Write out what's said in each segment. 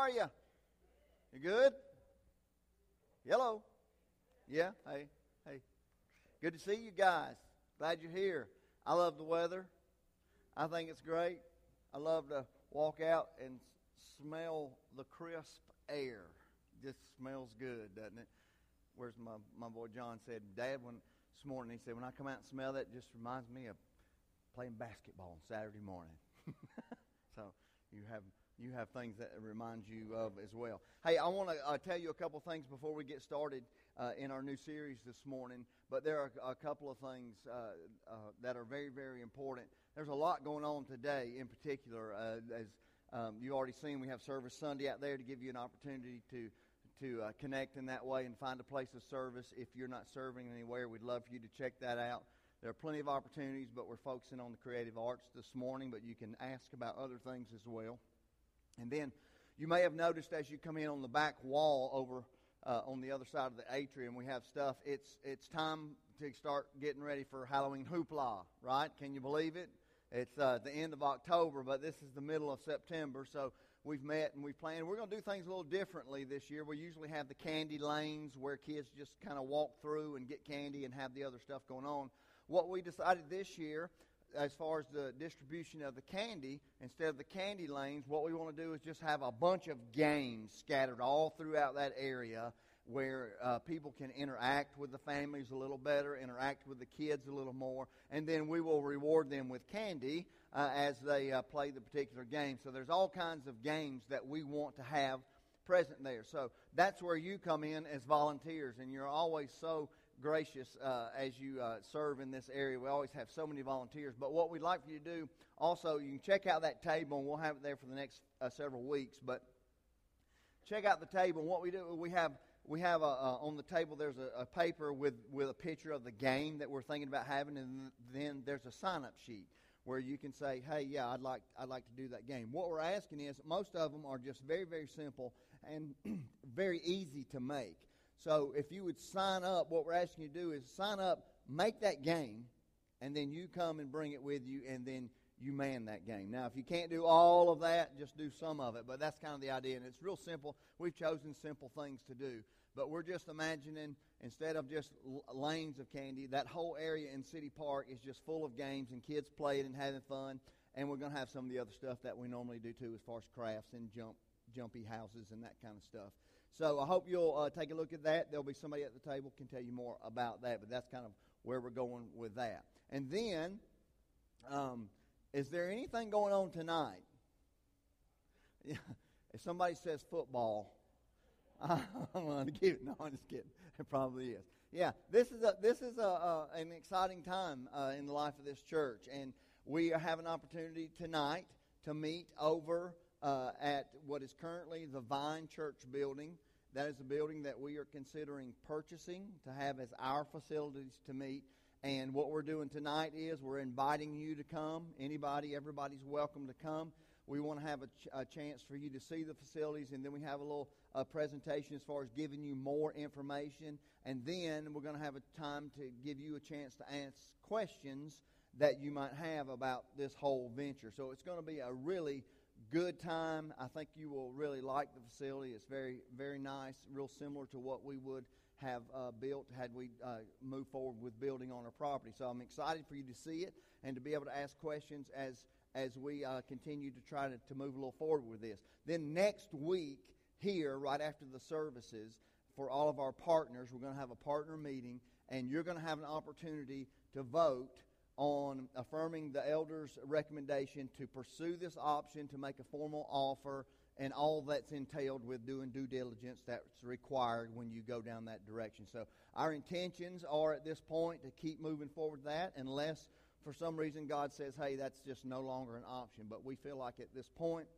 are you? You good? Hello. Yeah. Hey. Hey. Good to see you guys. Glad you're here. I love the weather. I think it's great. I love to walk out and smell the crisp air. Just smells good, doesn't it? Where's my my boy John said, Dad, when this morning he said, when I come out and smell that, it just reminds me of playing basketball on Saturday morning. so you have you have things that remind you of as well. Hey, I want to uh, tell you a couple things before we get started uh, in our new series this morning. But there are a couple of things uh, uh that are very, very important. There's a lot going on today, in particular. Uh, as um, you've already seen, we have service Sunday out there to give you an opportunity to to uh, connect in that way and find a place of service. If you're not serving anywhere, we'd love for you to check that out. There are plenty of opportunities, but we're focusing on the creative arts this morning. But you can ask about other things as well. And then you may have noticed as you come in on the back wall over uh, on the other side of the atrium, we have stuff. It's it's time to start getting ready for Halloween hoopla, right? Can you believe it? It's uh, the end of October, but this is the middle of September, so we've met and we've planned. We're going to do things a little differently this year. We usually have the candy lanes where kids just kind of walk through and get candy and have the other stuff going on. What we decided this year as far as the distribution of the candy, instead of the candy lanes, what we want to do is just have a bunch of games scattered all throughout that area where uh, people can interact with the families a little better, interact with the kids a little more, and then we will reward them with candy uh, as they uh, play the particular game. So there's all kinds of games that we want to have present there. So that's where you come in as volunteers, and you're always so gracious uh, as you uh, serve in this area. We always have so many volunteers. But what we'd like for you to do also, you can check out that table, and we'll have it there for the next uh, several weeks. But check out the table. And what we do, we have we have a, uh, on the table there's a, a, paper with, with a picture of the game that we're thinking about having, and then there's a sign up sheet where you can say, "Hey, yeah, I'd like I'd like to do that game." What we're asking is most of them are just very very simple and very easy to make. So if you would sign up, what we're asking you to do is sign up, make that game, and then you come and bring it with you, and then you man that game. Now, if you can't do all of that, just do some of it. But that's kind of the idea, and it's real simple. We've chosen simple things to do. But we're just imagining, instead of just lanes of candy, that whole area in City Park is just full of games and kids playing and having fun. And we're going to have some of the other stuff that we normally do too, as far as crafts and jump, jumpy houses and that kind of stuff. So I hope you'll uh, take a look at that. There'll be somebody at the table can tell you more about that, but that's kind of where we're going with that. And then, um, is there anything going on tonight? if somebody says football, I'm going to give it. No, I'm just kidding. It probably is. Yeah, this is a this is a, an exciting time uh, in the life of this church, and we have an opportunity tonight to meet over uh, at what is currently the Vine Church building. That is a building that we are considering purchasing to have as our facilities to meet. And what we're doing tonight is we're inviting you to come. Anybody, everybody's welcome to come. We want to have a, ch- a chance for you to see the facilities, and then we have a little uh, presentation as far as giving you more information. And then we're going to have a time to give you a chance to ask questions that you might have about this whole venture. So it's going to be a really good time. I think you will really like the facility. It's very, very nice, real similar to what we would have uh, built had we uh, moved forward with building on our property. So I'm excited for you to see it and to be able to ask questions as as we uh, continue to try to, to move a little forward with this. Then next week, here, right after the services, for all of our partners, we're going to have a partner meeting, and you're going to have an opportunity to vote on affirming the elders' recommendation to pursue this option, to make a formal offer, and all that's entailed with doing due diligence that's required when you go down that direction. So, our intentions are at this point to keep moving forward with that unless for some reason God says, hey, that's just no longer an option. But we feel like at this point,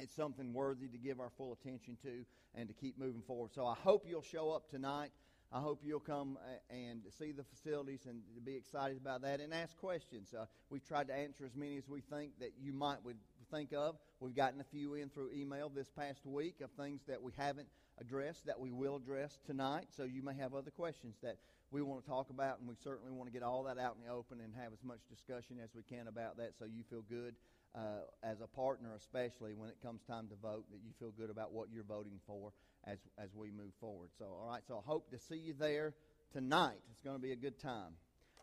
it's something worthy to give our full attention to and to keep moving forward. So I hope you'll show up tonight. I hope you'll come uh, and see the facilities and be excited about that and ask questions. Uh, we've tried to answer as many as we think that you might would think of. We've gotten a few in through email this past week of things that we haven't addressed that we will address tonight. So you may have other questions that we want to talk about, and we certainly want to get all that out in the open and have as much discussion as we can about that so you feel good uh, as a partner, especially when it comes time to vote, that you feel good about what you're voting for as, as we move forward. So, all right, so I hope to see you there tonight. It's going to be a good time.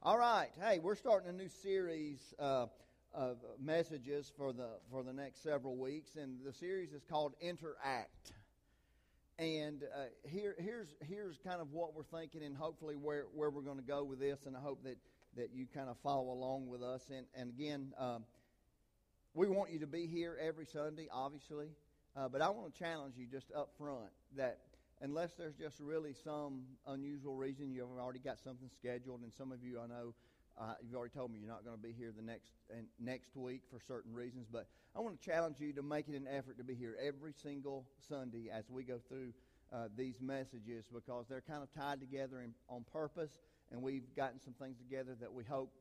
All right, hey, we're starting a new series uh, of messages for the for the next several weeks, and the series is called Interact. And uh, here, here's here's kind of what we're thinking, and hopefully where where we're going to go with this, and I hope that that you kind of follow along with us. And and again, um, we want you to be here every Sunday, obviously, uh, but I want to challenge you just up front that unless there's just really some unusual reason you've already got something scheduled, and some of you I know uh, you've already told me you're not going to be here the next and next week for certain reasons, but I want to challenge you to make it an effort to be here every single Sunday as we go through uh, these messages because they're kind of tied together in, on purpose, and we've gotten some things together that we hope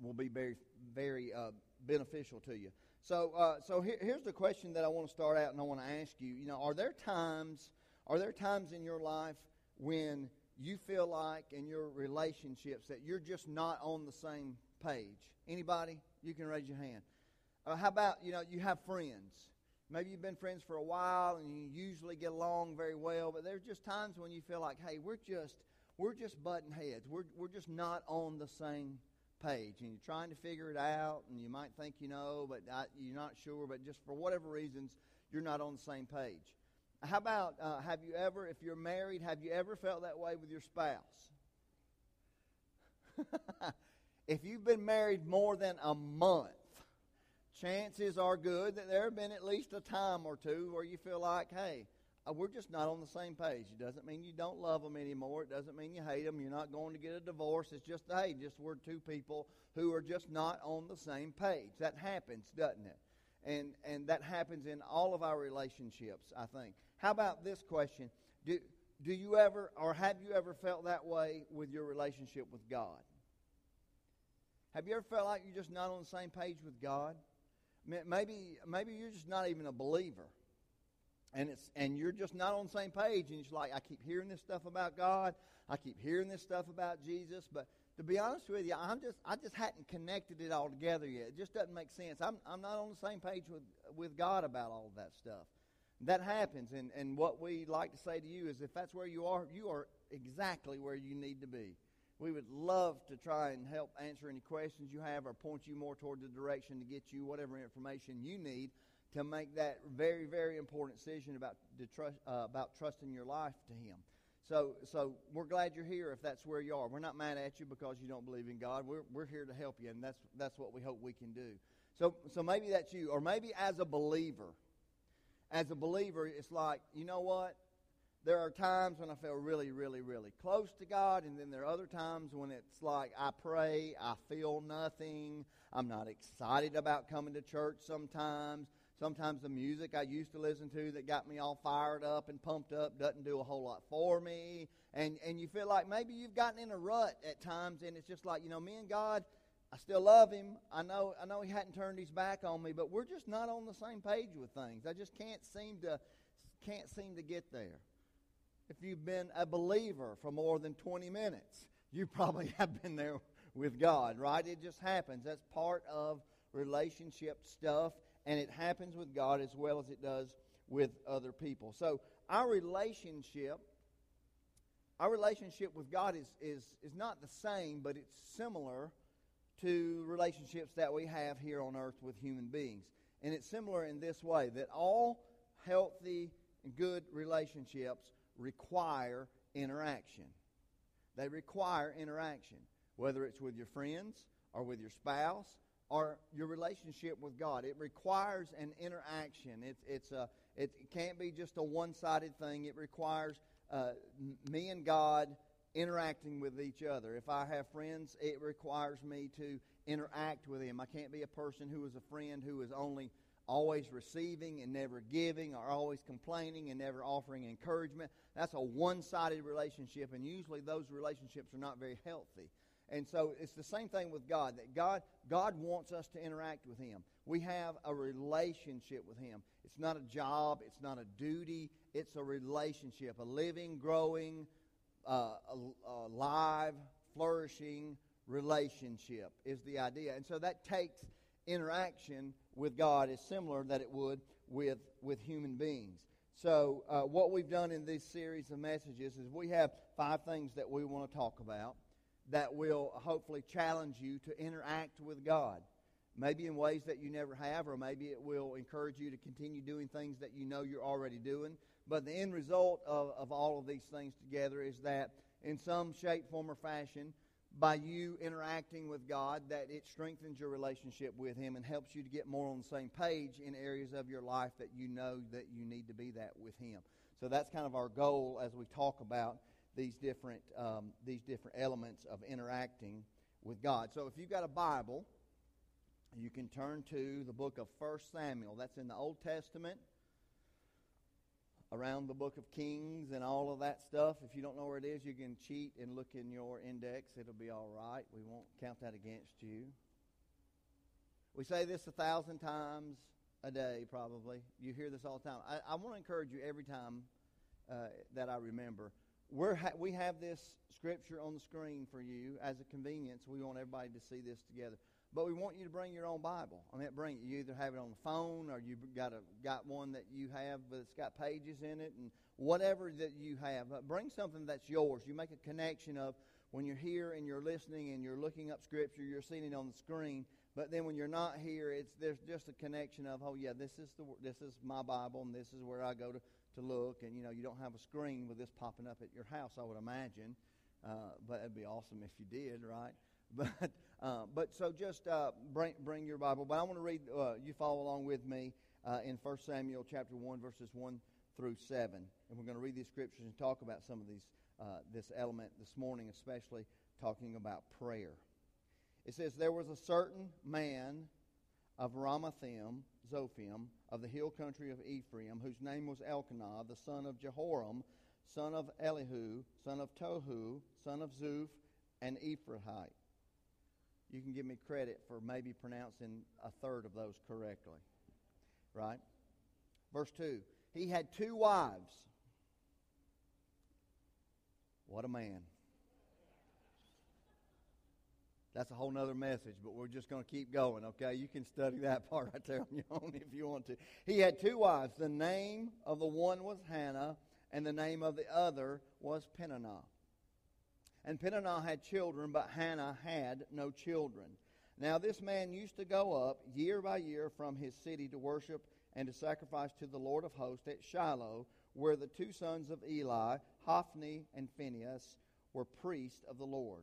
will be very, very uh, beneficial to you. So, uh, so here, here's the question that I want to start out, and I want to ask you. You know, are there times, are there times in your life when you feel like in your relationships that you're just not on the same page? Anybody? You can raise your hand. Uh, how about, you know, you have friends. Maybe you've been friends for a while and you usually get along very well, but there's just times when you feel like, hey, we're just we're just butting heads. We're we're just not on the same page, and you're trying to figure it out, and you might think you know, but you're not sure. But just for whatever reasons, you're not on the same page. How about uh, have you ever, if you're married, have you ever felt that way with your spouse? if you've been married more than a month, chances are good that there have been at least a time or two where you feel like, hey, Uh, we're just not on the same page. It doesn't mean you don't love them anymore. It doesn't mean you hate them. You're not going to get a divorce. It's just, hey, just we're two people who are just not on the same page. That happens, doesn't it? And, and that happens in all of our relationships, I think. How about this question? Do, do you ever, or have you ever felt that way with your relationship with God? Have you ever felt like you're just not on the same page with God? Maybe, maybe you're just not even a believer. And, it's, and you're just not on the same page. And it's like, I keep hearing this stuff about God. I keep hearing this stuff about Jesus. But to be honest with you, I'm just, I just hadn't connected it all together yet. It just doesn't make sense. I'm, I'm not on the same page with, with God about all of that stuff. That happens. And, and what we like to say to you is if that's where you are, you are exactly where you need to be. We would love to try and help answer any questions you have or point you more toward the direction to get you whatever information you need to make that very, very important decision about, trust, uh, about trusting your life to Him. So, so we're glad you're here if that's where you are. We're not mad at you because you don't believe in God. We're, we're here to help you, and that's, that's what we hope we can do. So, so maybe that's you. Or maybe as a believer, as a believer, it's like, you know what? There are times when I feel really, really, really close to God, and then there are other times when it's like I pray, I feel nothing. I'm not excited about coming to church sometimes. Sometimes the music I used to listen to that got me all fired up and pumped up doesn't do a whole lot for me. And, and you feel like maybe you've gotten in a rut at times, and it's just like, you know, me and God, I still love him. I know I know he hadn't turned his back on me, but we're just not on the same page with things. I just can't seem to can't seem to get there. If you've been a believer for more than 20 minutes, you probably have been there with God, right? It just happens. That's part of relationship stuff, and it happens with God as well as it does with other people. So our relationship our relationship with God is, is, is not the same, but it's similar to relationships that we have here on earth with human beings. And it's similar in this way that all healthy and good relationships require interaction. They require interaction, whether it's with your friends or with your spouse or your relationship with God. It requires an interaction. It's, it's a, it can't be just a one sided thing. It requires uh, me and God interacting with each other. If I have friends, it requires me to interact with them. I can't be a person who is a friend who is only always receiving and never giving, or always complaining and never offering encouragement. That's a one sided relationship, and usually those relationships are not very healthy. And so it's the same thing with God that God God wants us to interact with him. We have a relationship with him. It's not a job, it's not a duty, it's a relationship, a living, growing, uh, a, a live, flourishing relationship is the idea. And so that takes interaction with God is similar that it would with, with human beings. So, uh, what we've done in this series of messages is we have five things that we want to talk about that will hopefully challenge you to interact with God. Maybe in ways that you never have, or maybe it will encourage you to continue doing things that you know you're already doing. But the end result of, of all of these things together is that in some shape, form, or fashion, by you interacting with God that it strengthens your relationship with Him and helps you to get more on the same page in areas of your life that you know that you need to be that with Him. So that's kind of our goal as we talk about these different um, these different elements of interacting with God. So if you've got a Bible, you can turn to the book of First Samuel. That's in the Old Testament around the book of Kings and all of that stuff. If you don't know where it is, you can cheat and look in your index. It'll be all right. We won't count that against you. We say this a thousand times a day, probably. You hear this all the time. I, I want to encourage you every time uh, that I remember. We're ha- we have this scripture on the screen for you as a convenience. We want everybody to see this together. But we want you to bring your own Bible. I mean, bring it. You either have it on the phone or you've got a got one that you have, it's got pages in it, and whatever that you have. But bring something that's yours. You make a connection of when you're here and you're listening and you're looking up Scripture, you're seeing it on the screen. But then when you're not here, it's there's just a connection of oh yeah, this is the this is my Bible and this is where I go to to look. And you know you don't have a screen with this popping up at your house, I would imagine. Uh, but it'd be awesome if you did, right? But uh, but so just uh, bring bring your Bible. But I want to read. Uh, you follow along with me uh, in 1 Samuel chapter one verses one through seven, and we're going to read these scriptures and talk about some of these uh, this element this morning, especially talking about prayer. It says there was a certain man of Ramathaim, Zophim, of the hill country of Ephraim, whose name was Elkanah, the son of Jehoram, son of Elihu, son of Tohu, son of Zuph, and Ephrathite you can give me credit for maybe pronouncing a third of those correctly. Right? Verse 2 He had two wives. What a man. That's a whole nother message, but we're just going to keep going, okay? You can study that part right there on your own if you want to. He had two wives. The name of the one was Hannah, and the name of the other was Peninnah. And Peninnah had children, but Hannah had no children. Now this man used to go up year by year from his city to worship and to sacrifice to the Lord of hosts at Shiloh, where the two sons of Eli, Hophni and Phinehas, were priests of the Lord.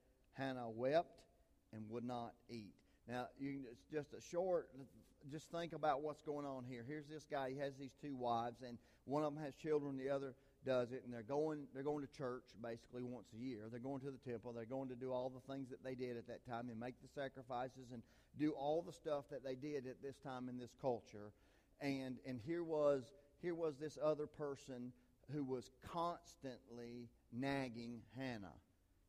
Hannah wept and would not eat. Now, you, it's just a short, just think about what's going on here. Here's this guy, he has these two wives, and one of them has children, the other does it, and they're going they're going to church basically once a year. They're going to the temple. They're going to do all the things that they did at that time and make the sacrifices and do all the stuff that they did at this time in this culture. And and here was here was this other person who was constantly nagging Hannah,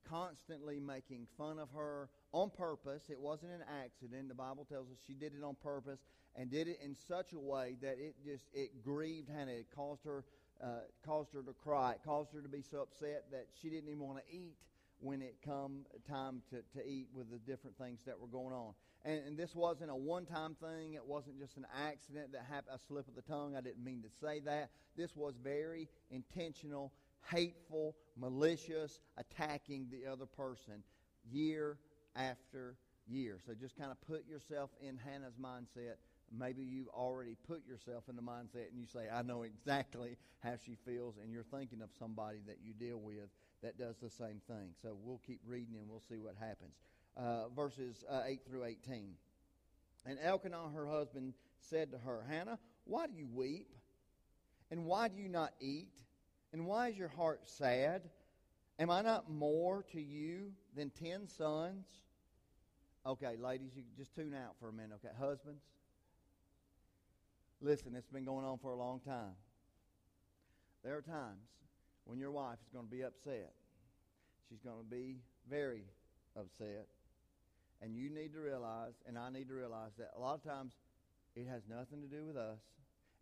constantly making fun of her on purpose. It wasn't an accident. The Bible tells us she did it on purpose and did it in such a way that it just it grieved Hannah. It caused her uh, caused her to cry. It caused her to be so upset that she didn't even want to eat when it come time to, to eat with the different things that were going on. And, and this wasn't a one-time thing. It wasn't just an accident that happened, a slip of the tongue. I didn't mean to say that. This was very intentional, hateful, malicious, attacking the other person year after year. So just kind of put yourself in Hannah's mindset maybe you've already put yourself in the mindset and you say, I know exactly how she feels, and you're thinking of somebody that you deal with that does the same thing. So we'll keep reading and we'll see what happens. Uh, verses uh, 8 through 18. And Elkanah, her husband, said to her, Hannah, why do you weep? And why do you not eat? And why is your heart sad? Am I not more to you than ten sons? Okay, ladies, you just tune out for a minute, okay? Husbands, Listen, it's been going on for a long time. There are times when your wife is going to be upset. She's going to be very upset. And you need to realize, and I need to realize, that a lot of times it has nothing to do with us,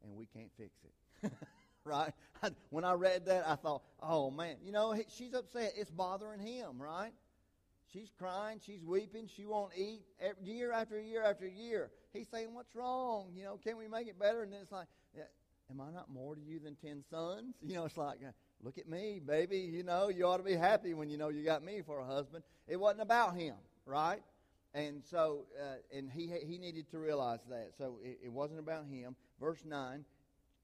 and we can't fix it. right? When I read that, I thought, oh man, you know, she's upset. It's bothering him, right? She's crying, she's weeping, she won't eat year after year after year. He's saying, What's wrong? You know, can we make it better? And then it's like, Am I not more to you than ten sons? You know, it's like, Look at me, baby. You know, you ought to be happy when you know you got me for a husband. It wasn't about him, right? And so, uh, and he he needed to realize that. So it, it wasn't about him. Verse nine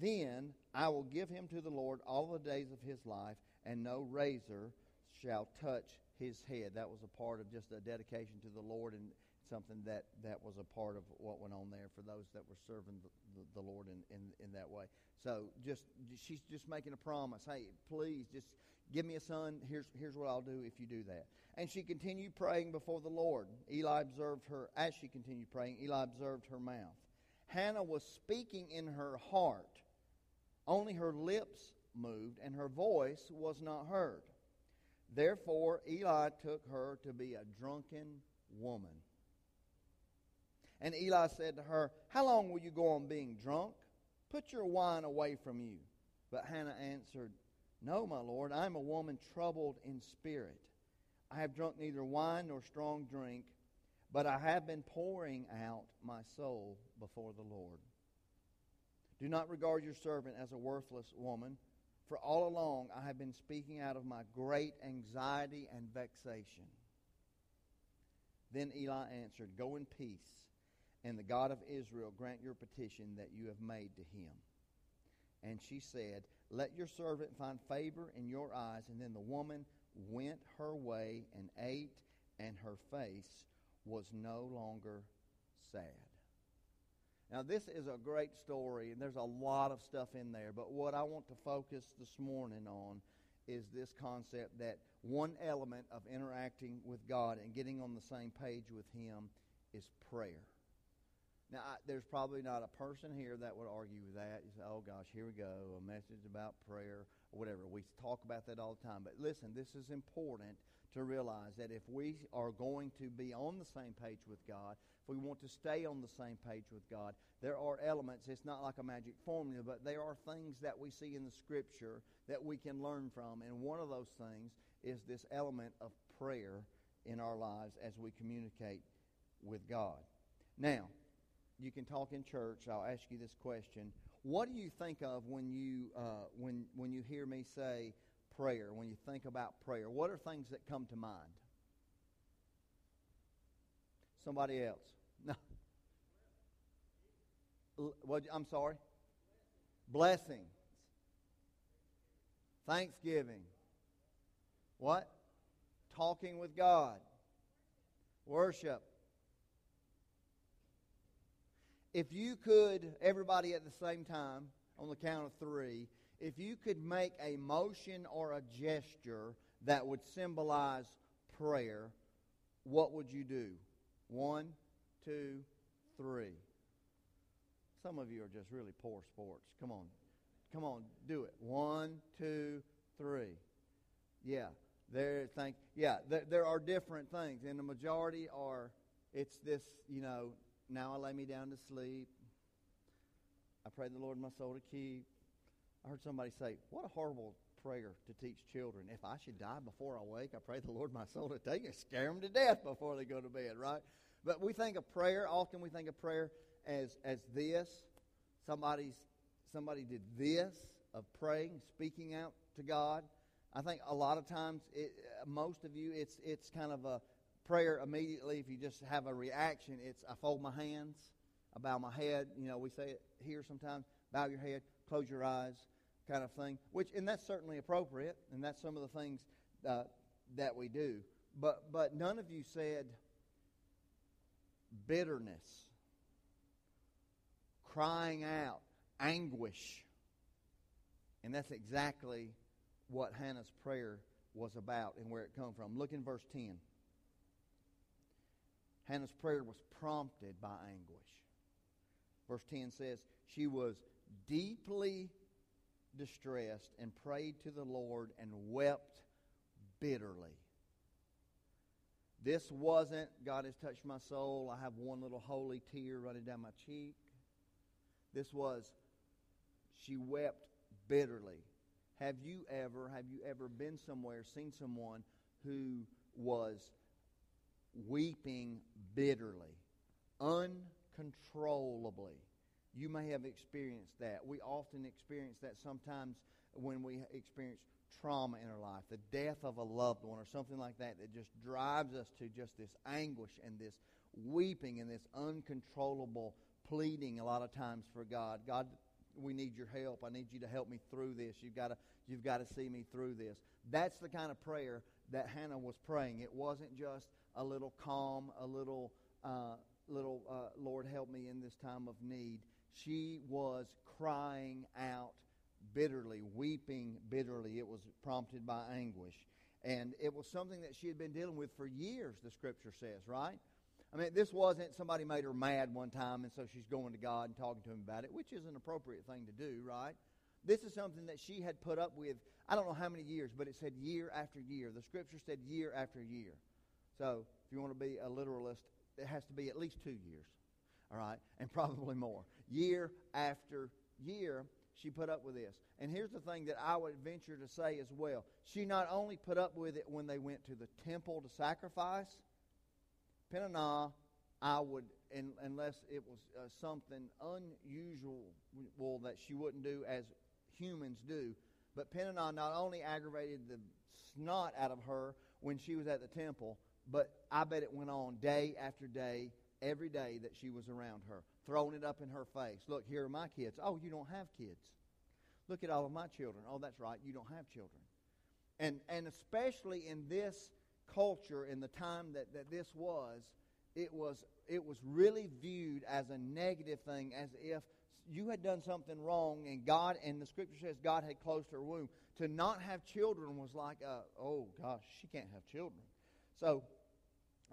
then I will give him to the Lord all the days of his life, and no razor shall touch his head. That was a part of just a dedication to the Lord and something that, that was a part of what went on there for those that were serving the, the, the Lord in, in, in that way. So just she's just making a promise. Hey, please just give me a son. Here's here's what I'll do if you do that. And she continued praying before the Lord. Eli observed her as she continued praying. Eli observed her mouth. Hannah was speaking in her heart. Only her lips moved, and her voice was not heard. Therefore, Eli took her to be a drunken woman. And Eli said to her, How long will you go on being drunk? Put your wine away from you. But Hannah answered, No, my Lord, I am a woman troubled in spirit. I have drunk neither wine nor strong drink, but I have been pouring out my soul before the Lord. Do not regard your servant as a worthless woman for all along I have been speaking out of my great anxiety and vexation. Then Eli answered, Go in peace, and the God of Israel grant your petition that you have made to him. And she said, Let your servant find favor in your eyes. And then the woman went her way and ate, and her face was no longer sad. Now, this is a great story, and there's a lot of stuff in there. But what I want to focus this morning on is this concept that one element of interacting with God and getting on the same page with Him is prayer. Now, I, there's probably not a person here that would argue with that. You say, oh gosh, here we go, a message about prayer or whatever. We talk about that all the time. But listen, this is important to realize that if we are going to be on the same page with God, we want to stay on the same page with God, there are elements. It's not like a magic formula, but there are things that we see in the Scripture that we can learn from. And one of those things is this element of prayer in our lives as we communicate with God. Now, you can talk in church. I'll ask you this question. What do you think of when you, uh, when, when you hear me say prayer, when you think about prayer? What are things that come to mind? Somebody else. What, I'm sorry? Blessings. Thanksgiving. What? Talking with God. Worship. If you could, everybody at the same time, on the count of three, if you could make a motion or a gesture that would symbolize prayer, what would you do? One, two, three. Some of you are just really poor sports. Come on. Come on, do it. One, two, three. Yeah. There thank yeah, there, there are different things. And the majority are it's this, you know, now I lay me down to sleep. I pray the Lord my soul to keep. I heard somebody say, What a horrible prayer to teach children. If I should die before I wake, I pray the Lord my soul to take it. Scare them to death before they go to bed, right? But we think of prayer, often we think of prayer as, as this. Somebody's, somebody did this of praying, speaking out to God. I think a lot of times, it, most of you, it's, it's kind of a prayer immediately. If you just have a reaction, it's I fold my hands, I bow my head. You know, we say it here sometimes bow your head, close your eyes kind of thing. Which, and that's certainly appropriate, and that's some of the things uh, that we do. But, but none of you said bitterness, crying out, anguish. And that's exactly what Hannah's prayer was about and where it come from. Look in verse 10. Hannah's prayer was prompted by anguish. Verse 10 says, She was deeply distressed and prayed to the Lord and wept bitterly. This wasn't, God has touched my soul. I have one little holy tear running down my cheek. This was, she wept bitterly. Have you ever, have you ever been somewhere, seen someone who was weeping bitterly, uncontrollably? You may have experienced that. We often experience that sometimes when we experience trauma in our life, the death of a loved one or something like that, that just drives us to just this anguish and this weeping and this uncontrollable pleading a lot of times for God. God, we need your help. I need you to help me through this. You've got to, you've got to see me through this. That's the kind of prayer that Hannah was praying. It wasn't just a little calm, a little, uh, little uh, Lord, help me in this time of need. She was crying out bitterly, weeping bitterly. It was prompted by anguish. And it was something that she had been dealing with for years, the scripture says, right? I mean, this wasn't somebody made her mad one time and so she's going to God and talking to him about it, which is an appropriate thing to do, right? This is something that she had put up with, I don't know how many years, but it said year after year. The scripture said year after year. So if you want to be a literalist, it has to be at least two years, all right? And probably more. Year after year, she put up with this. And here's the thing that I would venture to say as well. She not only put up with it when they went to the temple to sacrifice, Peninnah, I would, in, unless it was uh, something unusual well, that she wouldn't do as humans do, but Peninnah not only aggravated the snot out of her when she was at the temple, but I bet it went on day after day, every day that she was around her, throwing it up in her face. Look, here are my kids. Oh, you don't have kids. Look at all of my children. Oh, that's right, you don't have children. And, and especially in this culture, in the time that, that this was, it was, it was really viewed as a negative thing, as if you had done something wrong and God, and the scripture says God had closed her womb. To not have children was like, a, oh gosh, she can't have children. So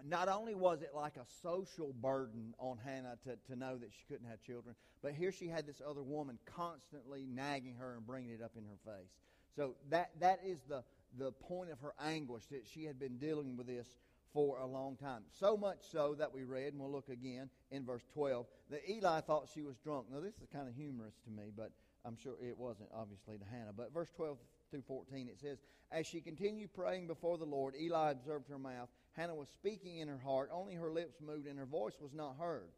not only was it like a social burden on Hannah to, to know that she couldn't have children, but here she had this other woman constantly nagging her and bringing it up in her face. So that, that is the, the point of her anguish that she had been dealing with this for a long time. So much so that we read, and we'll look again in verse 12, that Eli thought she was drunk. Now, this is kind of humorous to me, but I'm sure it wasn't, obviously, to Hannah. But verse 12 through 14, it says, As she continued praying before the Lord, Eli observed her mouth. Hannah was speaking in her heart, only her lips moved, and her voice was not heard.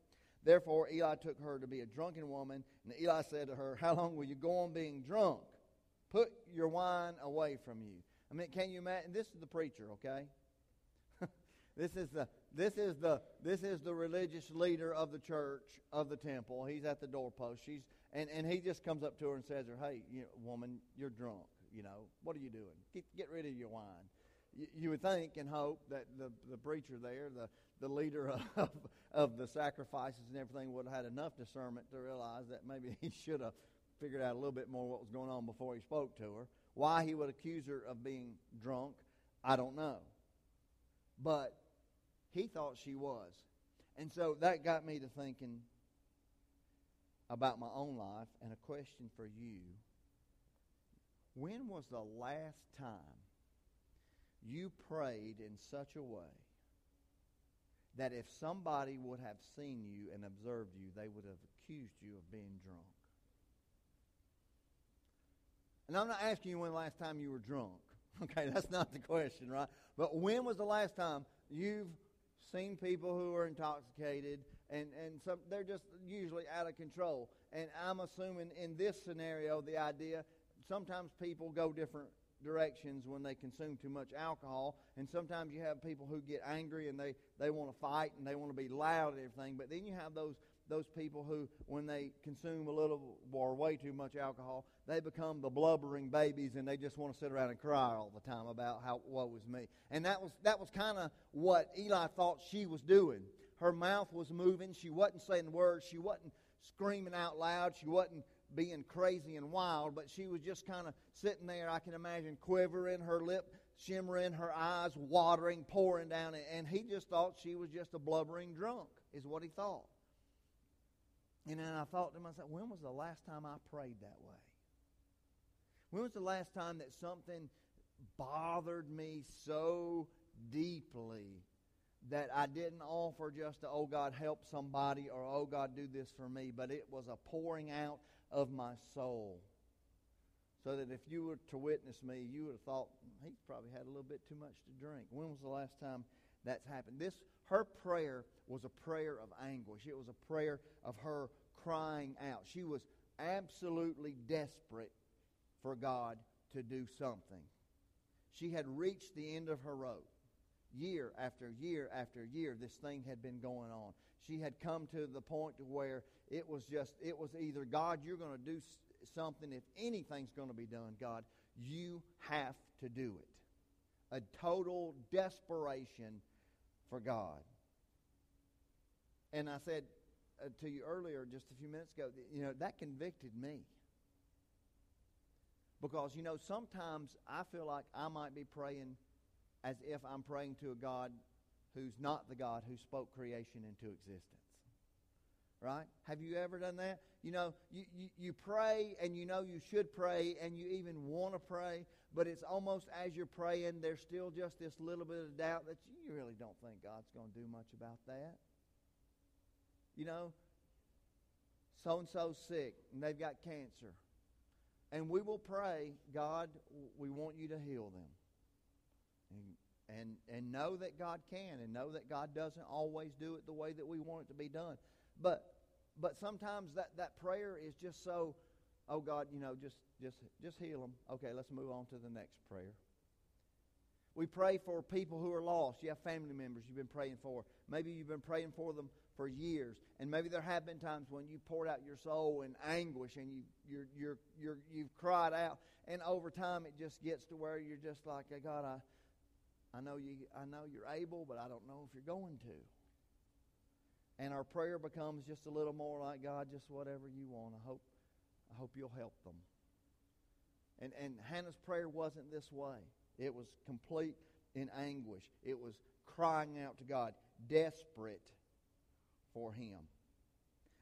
Therefore, Eli took her to be a drunken woman, and Eli said to her, How long will you go on being drunk? Put your wine away from you. I mean, can you imagine? This is the preacher, okay? this is the this is the this is the religious leader of the church of the temple. He's at the doorpost. She's and, and he just comes up to her and says her, Hey, you know, woman, you're drunk. You know, what are you doing? Get, get rid of your wine. You, would think and hope that the, the preacher there, the, the leader of, of the sacrifices and everything, would have had enough discernment to realize that maybe he should have figured out a little bit more what was going on before he spoke to her. Why he would accuse her of being drunk, I don't know. But he thought she was. And so that got me to thinking about my own life and a question for you. When was the last time you prayed in such a way that if somebody would have seen you and observed you, they would have accused you of being drunk? And I'm not asking you when the last time you were drunk. Okay, that's not the question, right? But when was the last time you've seen people who are intoxicated and, and some, they're just usually out of control? And I'm assuming in this scenario, the idea sometimes people go different directions when they consume too much alcohol. And sometimes you have people who get angry and they, they want to fight and they want to be loud and everything. But then you have those those people who, when they consume a little or way too much alcohol, they become the blubbering babies and they just want to sit around and cry all the time about how woe was me. And that was that was kind of what Eli thought she was doing. Her mouth was moving. She wasn't saying words. She wasn't screaming out loud. She wasn't being crazy and wild, but she was just kind of sitting there. I can imagine quivering, her lip shimmering, her eyes watering, pouring down. And he just thought she was just a blubbering drunk, is what he thought. And then I thought to myself, when was the last time I prayed that way? When was the last time that something bothered me so deeply that I didn't offer just to, oh God, help somebody or oh God, do this for me, but it was a pouring out of my soul. So that if you were to witness me, you would have thought, hmm, he probably had a little bit too much to drink. When was the last time that's happened? This, her prayer was a prayer of anguish. It was a prayer of her crying out. She was absolutely desperate for God to do something. She had reached the end of her rope. Year after year after year, this thing had been going on. She had come to the point to where it was just, it was either, God, you're going to do something. If anything's going to be done, God, you have to do it. A total desperation for God. And I said uh, to you earlier, just a few minutes ago, you know, that convicted me. Because, you know, sometimes I feel like I might be praying as if I'm praying to a God who's not the God who spoke creation into existence. Right? Have you ever done that? You know, you, you, you pray and you know you should pray and you even want to pray, but it's almost as you're praying, there's still just this little bit of doubt that you really don't think God's going to do much about that. You know, so and so's sick and they've got cancer. And we will pray, God, we want you to heal them. And, and, and know that God can and know that God doesn't always do it the way that we want it to be done. But, but sometimes that, that prayer is just so, oh God, you know, just, just, just heal them. Okay, let's move on to the next prayer. We pray for people who are lost. You have family members you've been praying for. Maybe you've been praying for them for years. And maybe there have been times when you poured out your soul in anguish and you, you're, you're, you're, you've cried out. And over time, it just gets to where you're just like, God, I, I, know you, I know you're able, but I don't know if you're going to. And our prayer becomes just a little more like, God, just whatever you want. I hope, I hope you'll help them. And, and Hannah's prayer wasn't this way. It was complete in anguish. It was crying out to God, desperate for him.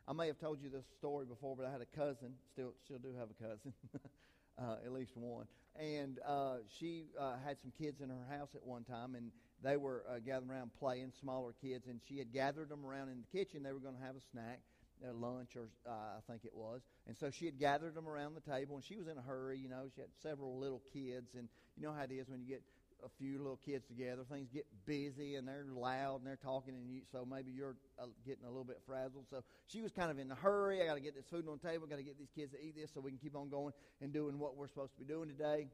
I may have told you this story before, but I had a cousin. Still, still do have a cousin, uh, at least one. And uh, she uh, had some kids in her house at one time, and they were uh, gathering around playing, smaller kids. And she had gathered them around in the kitchen. They were going to have a snack, a lunch, or uh, I think it was. And so she had gathered them around the table, and she was in a hurry. You know, she had several little kids, and you know how it is when you get a few little kids together, things get busy and they're loud and they're talking, and you, so maybe you're uh, getting a little bit frazzled. So she was kind of in a hurry. I got to get this food on the table. Got to get these kids to eat this so we can keep on going and doing what we're supposed to be doing today,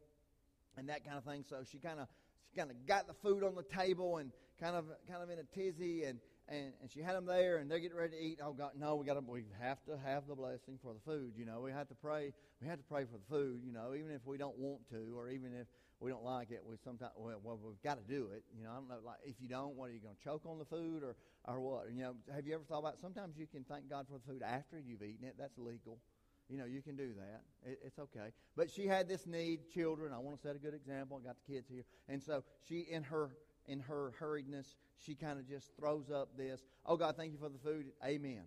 and that kind of thing. So she kind of she kind of got the food on the table and kind of kind of in a tizzy and. And, and she had them there, and they're getting ready to eat. Oh God, no, we got to. We have to have the blessing for the food. You know, we have to pray. We have to pray for the food. You know, even if we don't want to, or even if we don't like it, we sometimes well, well we've got to do it. You know, I don't know. Like if you don't, what are you going to choke on the food or or what? You know, have you ever thought about? Sometimes you can thank God for the food after you've eaten it. That's legal. You know, you can do that. It, it's okay. But she had this need, children. I want to set a good example. I got the kids here, and so she, in her in her hurriedness, she kind of just throws up this. Oh God, thank you for the food. Amen.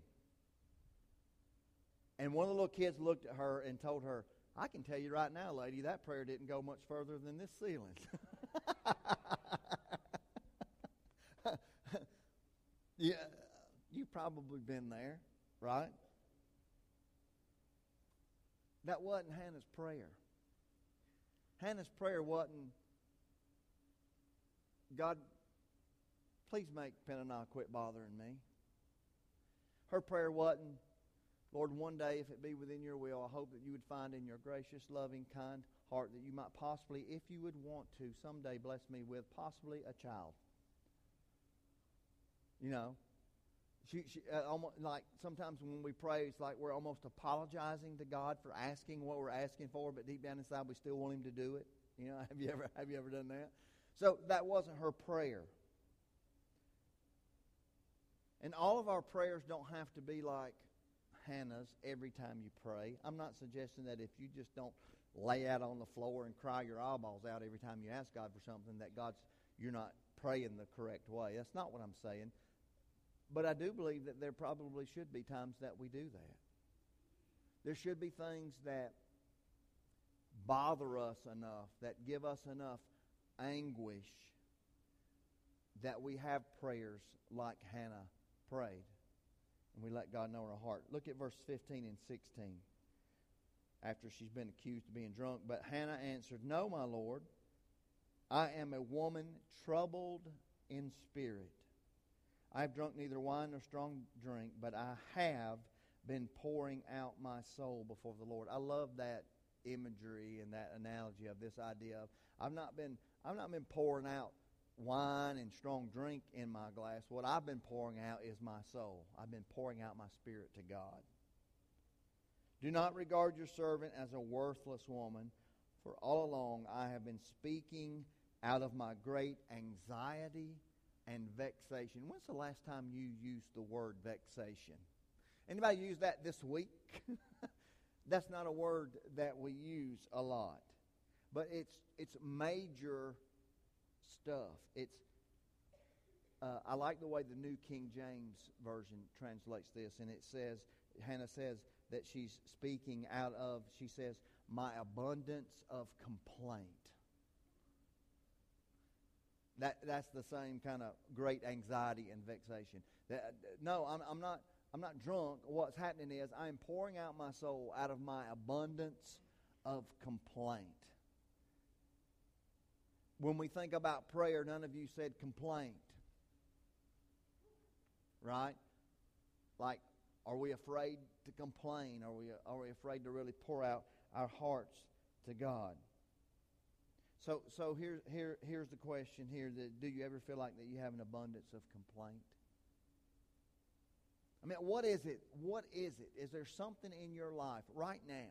And one of the little kids looked at her and told her, I can tell you right now, lady, that prayer didn't go much further than this ceiling. yeah, you've probably been there, right? That wasn't Hannah's prayer. Hannah's prayer wasn't, God, please make Peninnah quit bothering me. Her prayer wasn't, Lord, one day, if it be within your will, I hope that you would find in your gracious, loving, kind heart that you might possibly, if you would want to, someday bless me with possibly a child. You know, she, she uh, almost like sometimes when we pray, it's like we're almost apologizing to God for asking what we're asking for, but deep down inside we still want Him to do it. You know, have you ever have you ever done that? So that wasn't her prayer. And all of our prayers don't have to be like Hannah's every time you pray. I'm not suggesting that if you just don't lay out on the floor and cry your eyeballs out every time you ask God for something that God's you're not praying the correct way. That's not what I'm saying. But I do believe that there probably should be times that we do that. There should be things that bother us enough, that give us enough anguish, that we have prayers like Hannah prayed. And we let God know in our heart. Look at verse 15 and 16 after she's been accused of being drunk. But Hannah answered, No, my Lord. I am a woman troubled in spirit. I have drunk neither wine nor strong drink, but I have been pouring out my soul before the Lord. I love that imagery and that analogy of this idea of I've not been I've not been pouring out wine and strong drink in my glass. What I've been pouring out is my soul. I've been pouring out my spirit to God. Do not regard your servant as a worthless woman, for all along I have been speaking out of my great anxiety and vexation. When's the last time you used the word vexation? Anybody use that this week? That's not a word that we use a lot. But it's it's major stuff. It's uh, I like the way the New King James Version translates this, and it says, Hannah says that she's speaking out of, she says, my abundance of complaint. That, that's the same kind of great anxiety and vexation. That, no, I'm, I'm, not, I'm not drunk. What's happening is I'm pouring out my soul out of my abundance of complaint. When we think about prayer, none of you said complaint. Right? Like, are we afraid to complain? Are we, are we afraid to really pour out our hearts to God? So, so here, here, here's the question here. That, do you ever feel like that you have an abundance of complaint? I mean, what is it? What is it? Is there something in your life right now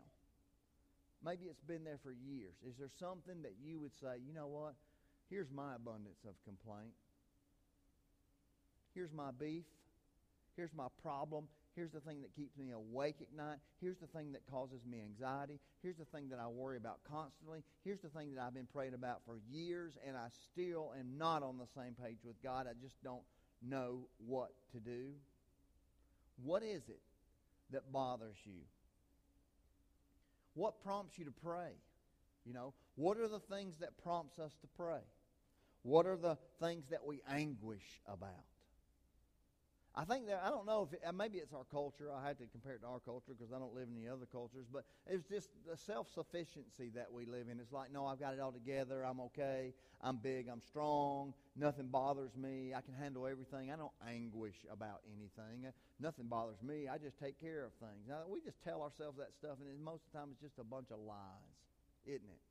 Maybe it's been there for years. Is there something that you would say, you know what? Here's my abundance of complaint. Here's my beef. Here's my problem. Here's the thing that keeps me awake at night. Here's the thing that causes me anxiety. Here's the thing that I worry about constantly. Here's the thing that I've been praying about for years, and I still am not on the same page with God. I just don't know what to do. What is it that bothers you? What prompts you to pray? You know, what are the things that prompts us to pray? What are the things that we anguish about? I think that I don't know if it, maybe it's our culture. I had to compare it to our culture because I don't live in any other cultures. But it's just the self sufficiency that we live in. It's like, no, I've got it all together. I'm okay. I'm big. I'm strong. Nothing bothers me. I can handle everything. I don't anguish about anything. Uh, nothing bothers me. I just take care of things. Now we just tell ourselves that stuff, and most of the time it's just a bunch of lies, isn't it?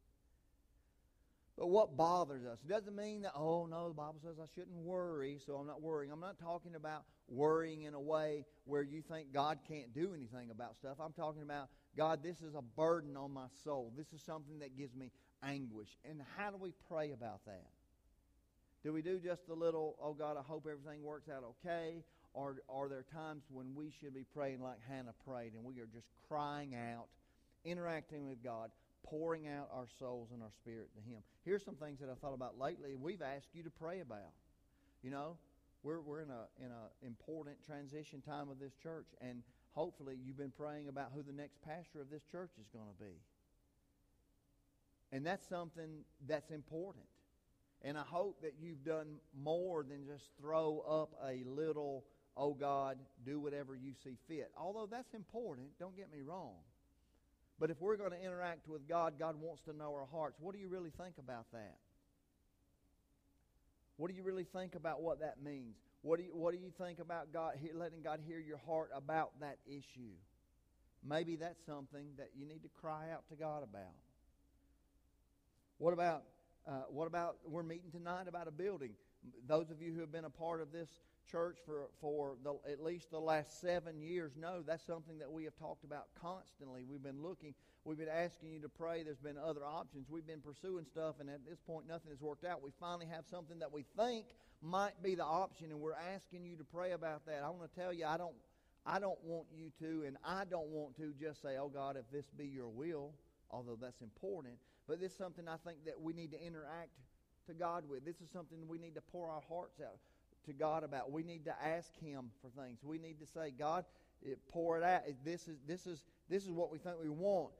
But what bothers us? Doesn't mean that, oh, no, the Bible says I shouldn't worry, so I'm not worrying. I'm not talking about worrying in a way where you think God can't do anything about stuff. I'm talking about, God, this is a burden on my soul. This is something that gives me anguish. And how do we pray about that? Do we do just a little, oh, God, I hope everything works out okay? Or are there times when we should be praying like Hannah prayed and we are just crying out, interacting with God, pouring out our souls and our spirit to Him. Here's some things that I thought about lately. We've asked you to pray about. You know, we're we're in a in a important transition time of this church, and hopefully you've been praying about who the next pastor of this church is going to be. And that's something that's important. And I hope that you've done more than just throw up a little, oh God, do whatever you see fit. Although that's important, don't get me wrong. But if we're going to interact with God, God wants to know our hearts. What do you really think about that? What do you really think about what that means? What do you, what do you think about God letting God hear your heart about that issue? Maybe that's something that you need to cry out to God about. What about uh, what about we're meeting tonight about a building? Those of you who have been a part of this church for, for the, at least the last seven years know that's something that we have talked about constantly. We've been looking, we've been asking you to pray. There's been other options. We've been pursuing stuff, and at this point, nothing has worked out. We finally have something that we think might be the option, and we're asking you to pray about that. I want to tell you, I don't, I don't want you to, and I don't want to just say, oh God, if this be your will, although that's important, but this is something I think that we need to interact to God with. This is something we need to pour our hearts out to God about. We need to ask Him for things. We need to say, God, pour it out. This is this is this is what we think we want.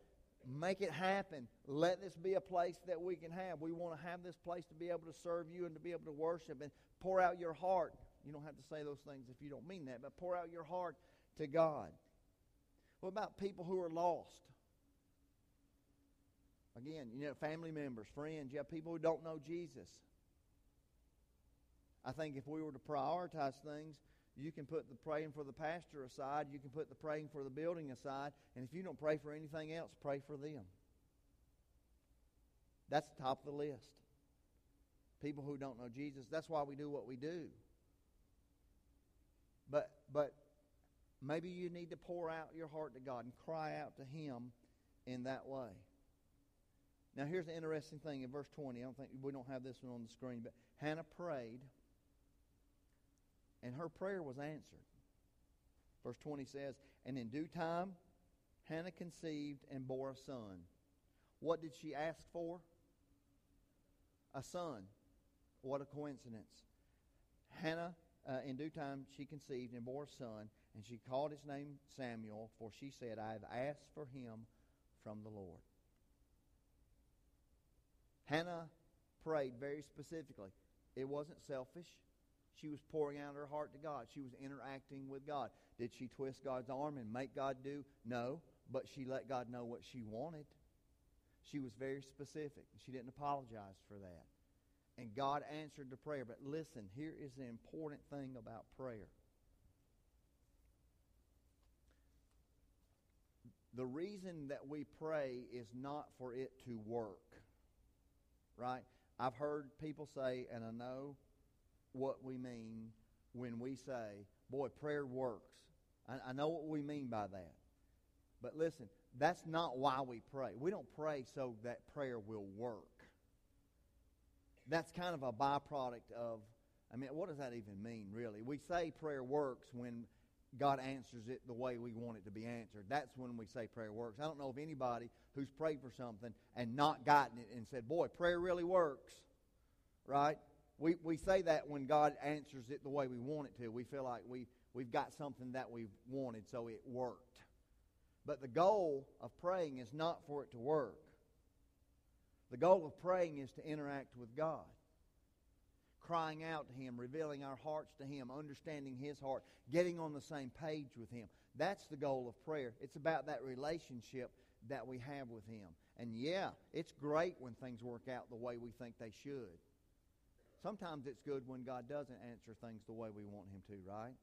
Make it happen. Let this be a place that we can have. We want to have this place to be able to serve you and to be able to worship and pour out your heart. You don't have to say those things if you don't mean that, but pour out your heart to God. What about people who are lost? Again, you know, family members, friends, you have people who don't know Jesus. I think if we were to prioritize things, you can put the praying for the pastor aside, you can put the praying for the building aside, and if you don't pray for anything else, pray for them. That's the top of the list. People who don't know Jesus, that's why we do what we do. But but maybe you need to pour out your heart to God and cry out to him in that way. Now here's the interesting thing in verse 20. I don't think we don't have this one on the screen, but Hannah prayed and her prayer was answered. Verse 20 says, And in due time, Hannah conceived and bore a son. What did she ask for? A son. What a coincidence. Hannah, uh, in due time, she conceived and bore a son, and she called his name Samuel, for she said, I have asked for him from the Lord. Hannah prayed very specifically. It wasn't selfish. She was pouring out her heart to God. She was interacting with God. Did she twist God's arm and make God do? No, but she let God know what she wanted. She was very specific. She didn't apologize for that. And God answered the prayer. But listen, here is the important thing about prayer. The reason that we pray is not for it to work. Right? I've heard people say, and I know what we mean when we say, boy, prayer works. I, I know what we mean by that. But listen, that's not why we pray. We don't pray so that prayer will work. That's kind of a byproduct of, I mean, what does that even mean, really? We say prayer works when God answers it the way we want it to be answered. That's when we say prayer works. I don't know of anybody who's prayed for something and not gotten it and said, boy, prayer really works. Right? We, we say that when God answers it the way we want it to. We feel like we, we've got something that we've wanted, so it worked. But the goal of praying is not for it to work. The goal of praying is to interact with God. Crying out to Him, revealing our hearts to Him, understanding His heart, getting on the same page with Him. That's the goal of prayer. It's about that relationship that we have with Him. And yeah, it's great when things work out the way we think they should. Sometimes it's good when God doesn't answer things the way we want Him to, right?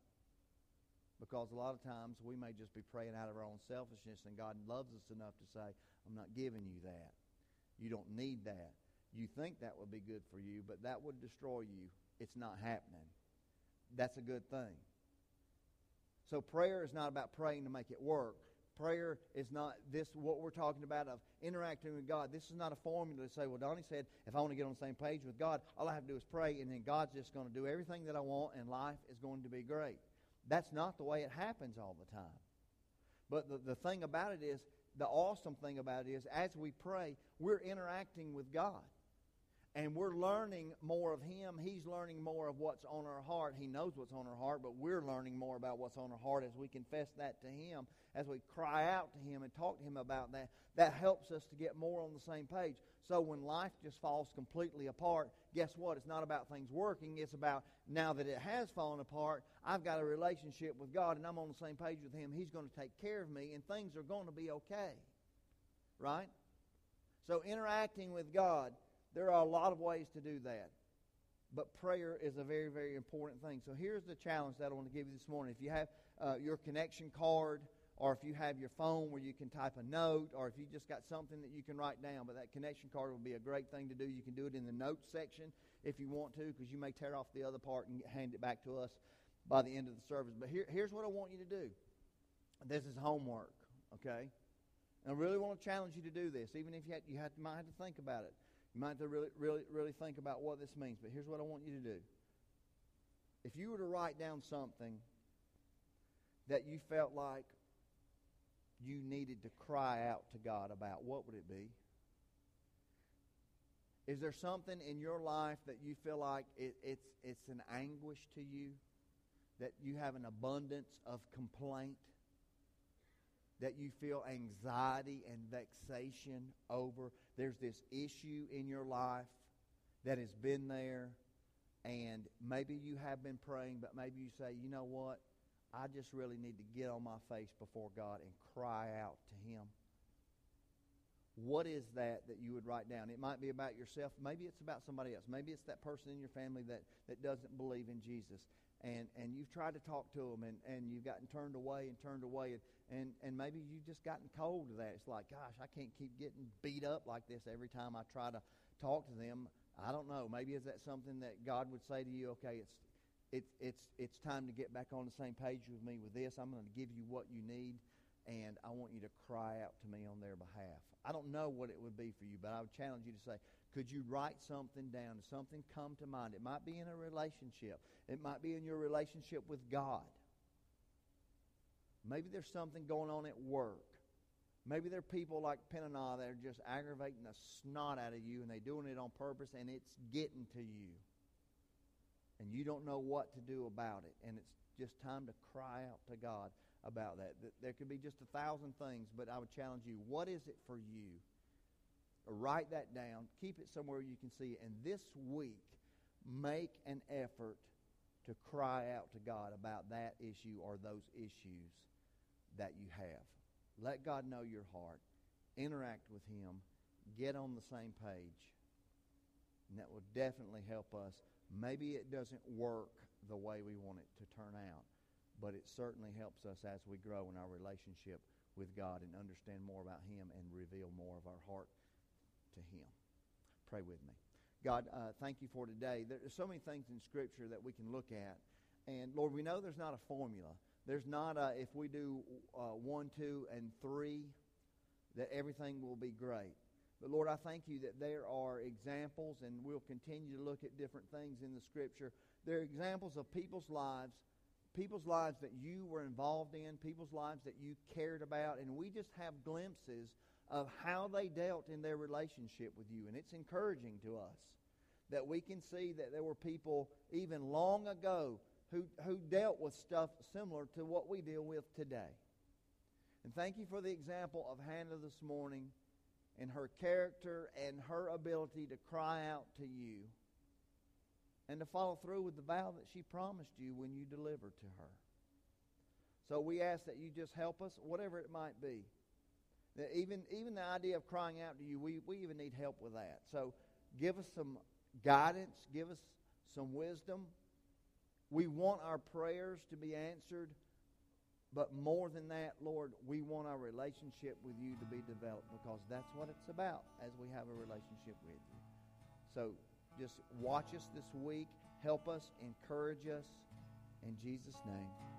Because a lot of times we may just be praying out of our own selfishness, and God loves us enough to say, I'm not giving you that. You don't need that. You think that would be good for you, but that would destroy you. It's not happening. That's a good thing. So prayer is not about praying to make it work. Prayer is not this, what we're talking about of interacting with God. This is not a formula to say, well, Donnie said, if I want to get on the same page with God, all I have to do is pray, and then God's just going to do everything that I want, and life is going to be great. That's not the way it happens all the time. But the, the thing about it is, the awesome thing about it is, as we pray, we're interacting with God and we're learning more of him. He's learning more of what's on our heart. He knows what's on our heart, but we're learning more about what's on our heart as we confess that to him, as we cry out to him and talk to him about that. That helps us to get more on the same page. So when life just falls completely apart, guess what? It's not about things working. It's about now that it has fallen apart, I've got a relationship with God and I'm on the same page with him. He's going to take care of me and things are going to be okay. Right? So interacting with God there are a lot of ways to do that. But prayer is a very, very important thing. So here's the challenge that I want to give you this morning. If you have uh, your connection card, or if you have your phone where you can type a note, or if you just got something that you can write down, but that connection card would be a great thing to do. You can do it in the notes section if you want to, because you may tear off the other part and hand it back to us by the end of the service. But here, here's what I want you to do. This is homework, okay? And I really want to challenge you to do this, even if you, have, you, you might have to think about it. You might have to really, really, really think about what this means. But here's what I want you to do. If you were to write down something that you felt like you needed to cry out to God about, what would it be? Is there something in your life that you feel like it, it's, it's an anguish to you? That you have an abundance of complaint? That you feel anxiety and vexation over? There's this issue in your life that has been there, and maybe you have been praying, but maybe you say, you know what? I just really need to get on my face before God and cry out to Him. What is that that you would write down? It might be about yourself. Maybe it's about somebody else. Maybe it's that person in your family that, that doesn't believe in Jesus. And, and you've tried to talk to them and, and you've gotten turned away and turned away. And, and, and maybe you've just gotten cold to that. It's like, gosh, I can't keep getting beat up like this every time I try to talk to them. I don't know. Maybe is that something that God would say to you, okay, it's, it's, it's, it's time to get back on the same page with me with this. I'm going to give you what you need and I want you to cry out to me on their behalf. I don't know what it would be for you, but I would challenge you to say, could you write something down? Something come to mind? It might be in a relationship. It might be in your relationship with God. Maybe there's something going on at work. Maybe there are people like Peninnah that are just aggravating the snot out of you and they're doing it on purpose and it's getting to you. And you don't know what to do about it. And it's just time to cry out to God about that. There could be just a thousand things, but I would challenge you what is it for you? Write that down, keep it somewhere you can see it, and this week, make an effort to cry out to God about that issue or those issues that you have. Let God know your heart, interact with Him, get on the same page, and that will definitely help us. Maybe it doesn't work the way we want it to turn out, but it certainly helps us as we grow in our relationship with God and understand more about Him and reveal more of our heart to Him. Pray with me. God, uh, thank you for today. There's so many things in Scripture that we can look at. And Lord, we know there's not a formula. There's not a, if we do uh, one, two, and three, that everything will be great. But Lord, I thank you that there are examples, and we'll continue to look at different things in the Scripture. There are examples of people's lives people's lives that you were involved in, people's lives that you cared about, and we just have glimpses of how they dealt in their relationship with you. And it's encouraging to us that we can see that there were people even long ago who, who dealt with stuff similar to what we deal with today. And thank you for the example of Hannah this morning and her character and her ability to cry out to you and to follow through with the vow that she promised you when you delivered to her. So we ask that you just help us, whatever it might be. That even, even the idea of crying out to you, we, we even need help with that. So give us some guidance, give us some wisdom. We want our prayers to be answered, but more than that, Lord, we want our relationship with you to be developed because that's what it's about as we have a relationship with you. So just watch us this week. Help us, encourage us. In Jesus' name.